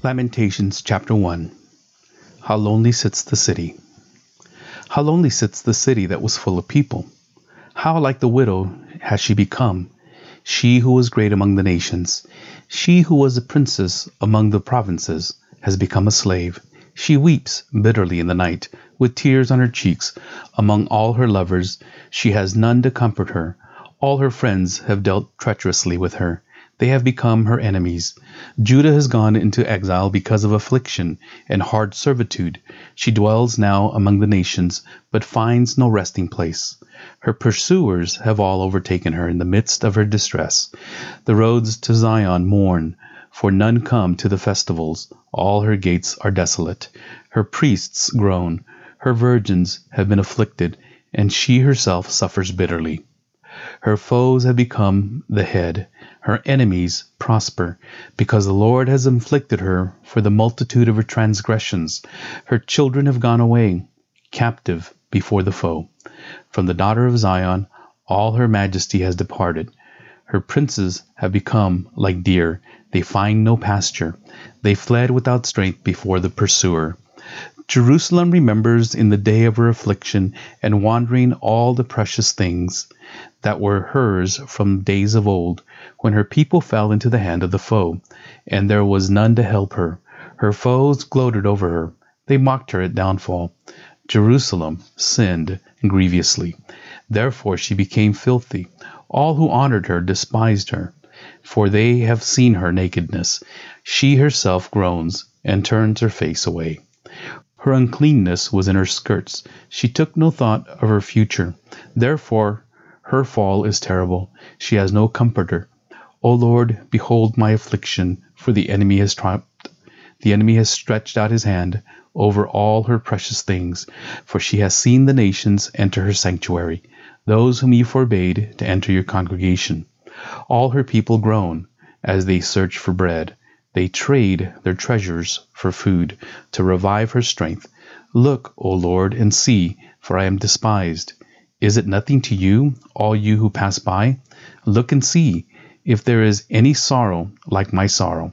Lamentations chapter 1 How lonely sits the city. How lonely sits the city that was full of people. How like the widow has she become, she who was great among the nations. She who was a princess among the provinces has become a slave. She weeps bitterly in the night, with tears on her cheeks. Among all her lovers, she has none to comfort her. All her friends have dealt treacherously with her. They have become her enemies. Judah has gone into exile because of affliction and hard servitude. She dwells now among the nations, but finds no resting place. Her pursuers have all overtaken her in the midst of her distress. The roads to Zion mourn, for none come to the festivals. All her gates are desolate. Her priests groan. Her virgins have been afflicted, and she herself suffers bitterly. Her foes have become the head her enemies prosper, because the Lord has inflicted her for the multitude of her transgressions. Her children have gone away, captive before the foe. From the daughter of Zion, all her majesty has departed. Her princes have become like deer, they find no pasture. They fled without strength before the pursuer. Jerusalem remembers in the day of her affliction and wandering all the precious things that were hers from days of old, when her people fell into the hand of the foe, and there was none to help her. Her foes gloated over her. They mocked her at downfall. Jerusalem sinned grievously. Therefore she became filthy. All who honored her despised her, for they have seen her nakedness. She herself groans and turns her face away. Her uncleanness was in her skirts. She took no thought of her future. Therefore her fall is terrible. She has no comforter. O Lord, behold my affliction, for the enemy has triumphed. The enemy has stretched out his hand over all her precious things, for she has seen the nations enter her sanctuary, those whom you forbade to enter your congregation. All her people groan as they search for bread. They trade their treasures for food to revive her strength. Look, O Lord, and see, for I am despised. Is it nothing to you, all you who pass by? Look and see if there is any sorrow like my sorrow,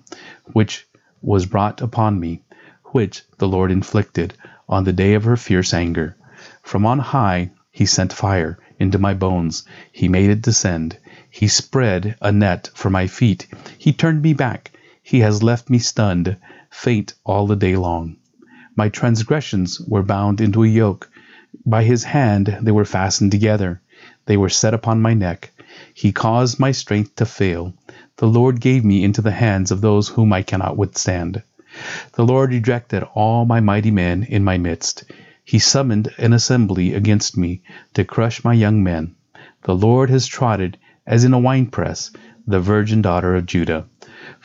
which was brought upon me, which the Lord inflicted on the day of her fierce anger. From on high he sent fire into my bones, he made it descend. He spread a net for my feet, he turned me back, he has left me stunned, faint all the day long. My transgressions were bound into a yoke by his hand they were fastened together. They were set upon my neck. He caused my strength to fail. The Lord gave me into the hands of those whom I cannot withstand. The Lord rejected all my mighty men in my midst. He summoned an assembly against me to crush my young men. The Lord has trodden, as in a winepress, the virgin daughter of Judah.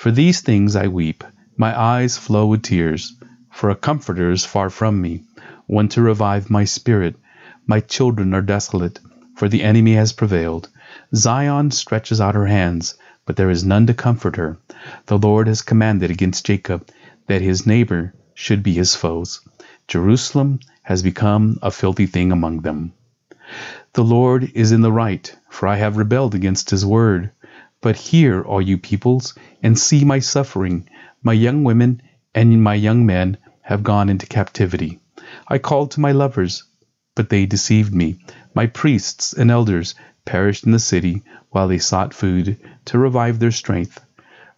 For these things I weep. My eyes flow with tears, for a comforter is far from me one to revive my spirit. My children are desolate, for the enemy has prevailed. Zion stretches out her hands, but there is none to comfort her. The Lord has commanded against Jacob that his neighbor should be his foes. Jerusalem has become a filthy thing among them. The Lord is in the right, for I have rebelled against his word. But hear, all you peoples, and see my suffering. My young women and my young men have gone into captivity. I called to my lovers, but they deceived me. My priests and elders perished in the city while they sought food to revive their strength.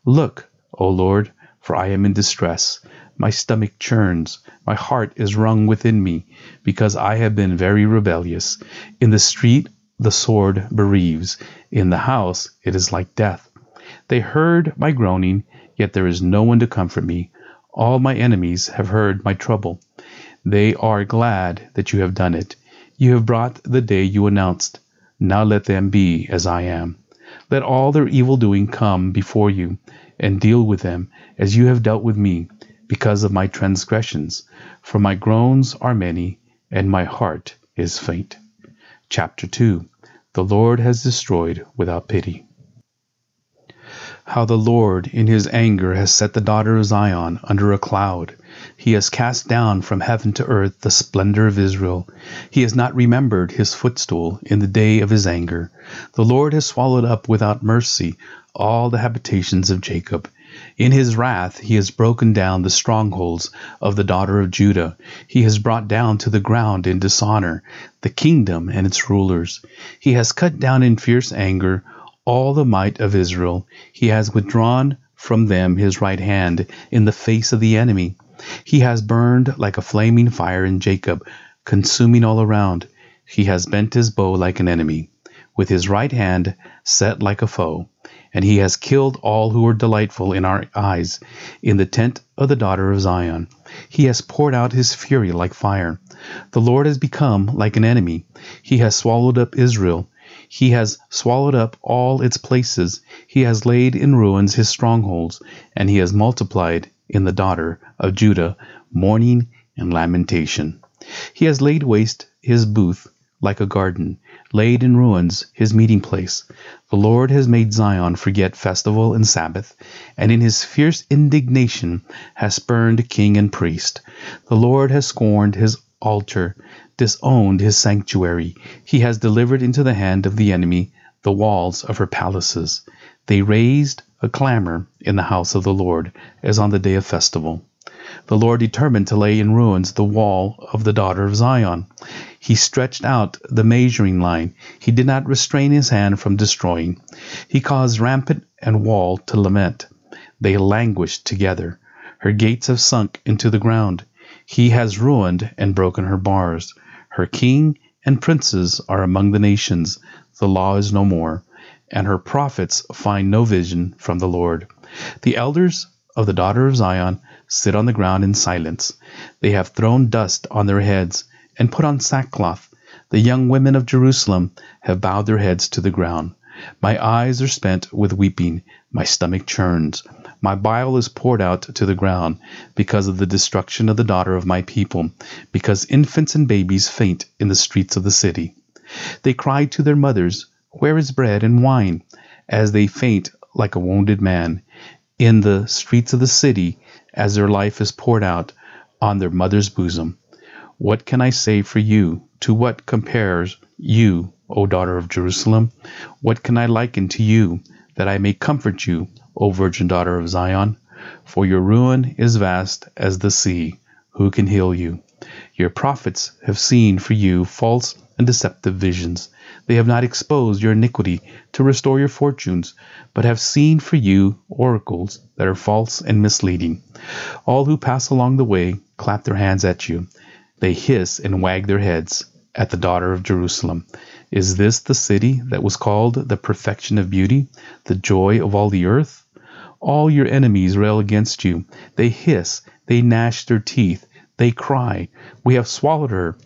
Look, O Lord, for I am in distress. My stomach churns, my heart is wrung within me, because I have been very rebellious. In the street the sword bereaves, in the house it is like death. They heard my groaning, yet there is no one to comfort me. All my enemies have heard my trouble. They are glad that you have done it. You have brought the day you announced. Now let them be as I am. Let all their evil doing come before you, and deal with them as you have dealt with me, because of my transgressions. For my groans are many, and my heart is faint. Chapter 2 The Lord has destroyed without pity. How the Lord in his anger has set the daughter of Zion under a cloud. He has cast down from heaven to earth the splendor of Israel. He has not remembered his footstool in the day of his anger. The Lord has swallowed up without mercy all the habitations of Jacob. In his wrath he has broken down the strongholds of the daughter of Judah. He has brought down to the ground in dishonor the kingdom and its rulers. He has cut down in fierce anger all the might of Israel. He has withdrawn from them his right hand in the face of the enemy. He has burned like a flaming fire in Jacob, consuming all around. He has bent his bow like an enemy, with his right hand set like a foe. And he has killed all who were delightful in our eyes in the tent of the daughter of Zion. He has poured out his fury like fire. The Lord has become like an enemy. He has swallowed up Israel. He has swallowed up all its places. He has laid in ruins his strongholds, and he has multiplied in the daughter of Judah mourning and lamentation. He has laid waste his booth like a garden, laid in ruins his meeting place. The Lord has made Zion forget festival and Sabbath, and in his fierce indignation has spurned king and priest. The Lord has scorned his altar, disowned his sanctuary. He has delivered into the hand of the enemy the walls of her palaces. They raised a clamor in the house of the Lord, as on the day of festival. The Lord determined to lay in ruins the wall of the daughter of Zion. He stretched out the measuring line. He did not restrain his hand from destroying. He caused rampart and wall to lament. They languished together. Her gates have sunk into the ground. He has ruined and broken her bars. Her king and princes are among the nations. The law is no more, and her prophets find no vision from the Lord. The elders of the daughter of Zion sit on the ground in silence. They have thrown dust on their heads and put on sackcloth. The young women of Jerusalem have bowed their heads to the ground. My eyes are spent with weeping, my stomach churns. My bile is poured out to the ground because of the destruction of the daughter of my people, because infants and babies faint in the streets of the city. They cry to their mothers, Where is bread and wine? as they faint like a wounded man. In the streets of the city, as their life is poured out on their mother's bosom. What can I say for you? To what compares you, O daughter of Jerusalem? What can I liken to you, that I may comfort you, O virgin daughter of Zion? For your ruin is vast as the sea. Who can heal you? Your prophets have seen for you false and deceptive visions. They have not exposed your iniquity to restore your fortunes, but have seen for you oracles that are false and misleading. All who pass along the way clap their hands at you. They hiss and wag their heads at the daughter of Jerusalem. Is this the city that was called the perfection of beauty, the joy of all the earth? All your enemies rail against you. They hiss, they gnash their teeth, they cry, We have swallowed her.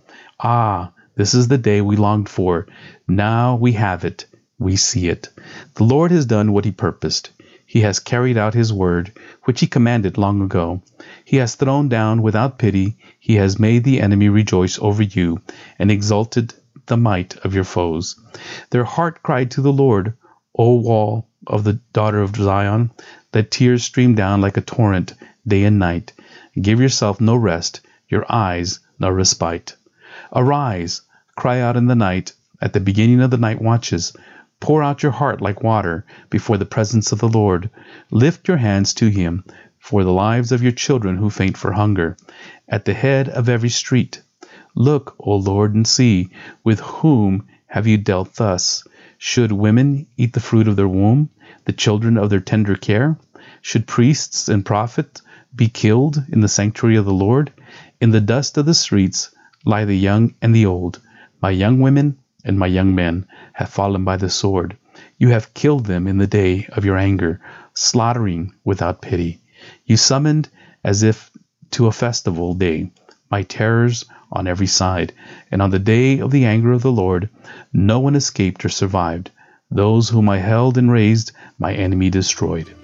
Ah, this is the day we longed for. Now we have it. We see it. The Lord has done what he purposed. He has carried out his word, which he commanded long ago. He has thrown down without pity. He has made the enemy rejoice over you, and exalted the might of your foes. Their heart cried to the Lord, O wall of the daughter of Zion, let tears stream down like a torrent day and night. Give yourself no rest, your eyes no respite. Arise, cry out in the night, at the beginning of the night watches. Pour out your heart like water before the presence of the Lord. Lift your hands to him for the lives of your children who faint for hunger. At the head of every street. Look, O Lord, and see, with whom have you dealt thus? Should women eat the fruit of their womb, the children of their tender care? Should priests and prophets be killed in the sanctuary of the Lord? In the dust of the streets lie the young and the old. My young women and my young men have fallen by the sword. You have killed them in the day of your anger, slaughtering without pity. You summoned as if to a festival day my terrors on every side, and on the day of the anger of the Lord no one escaped or survived. Those whom I held and raised, my enemy destroyed.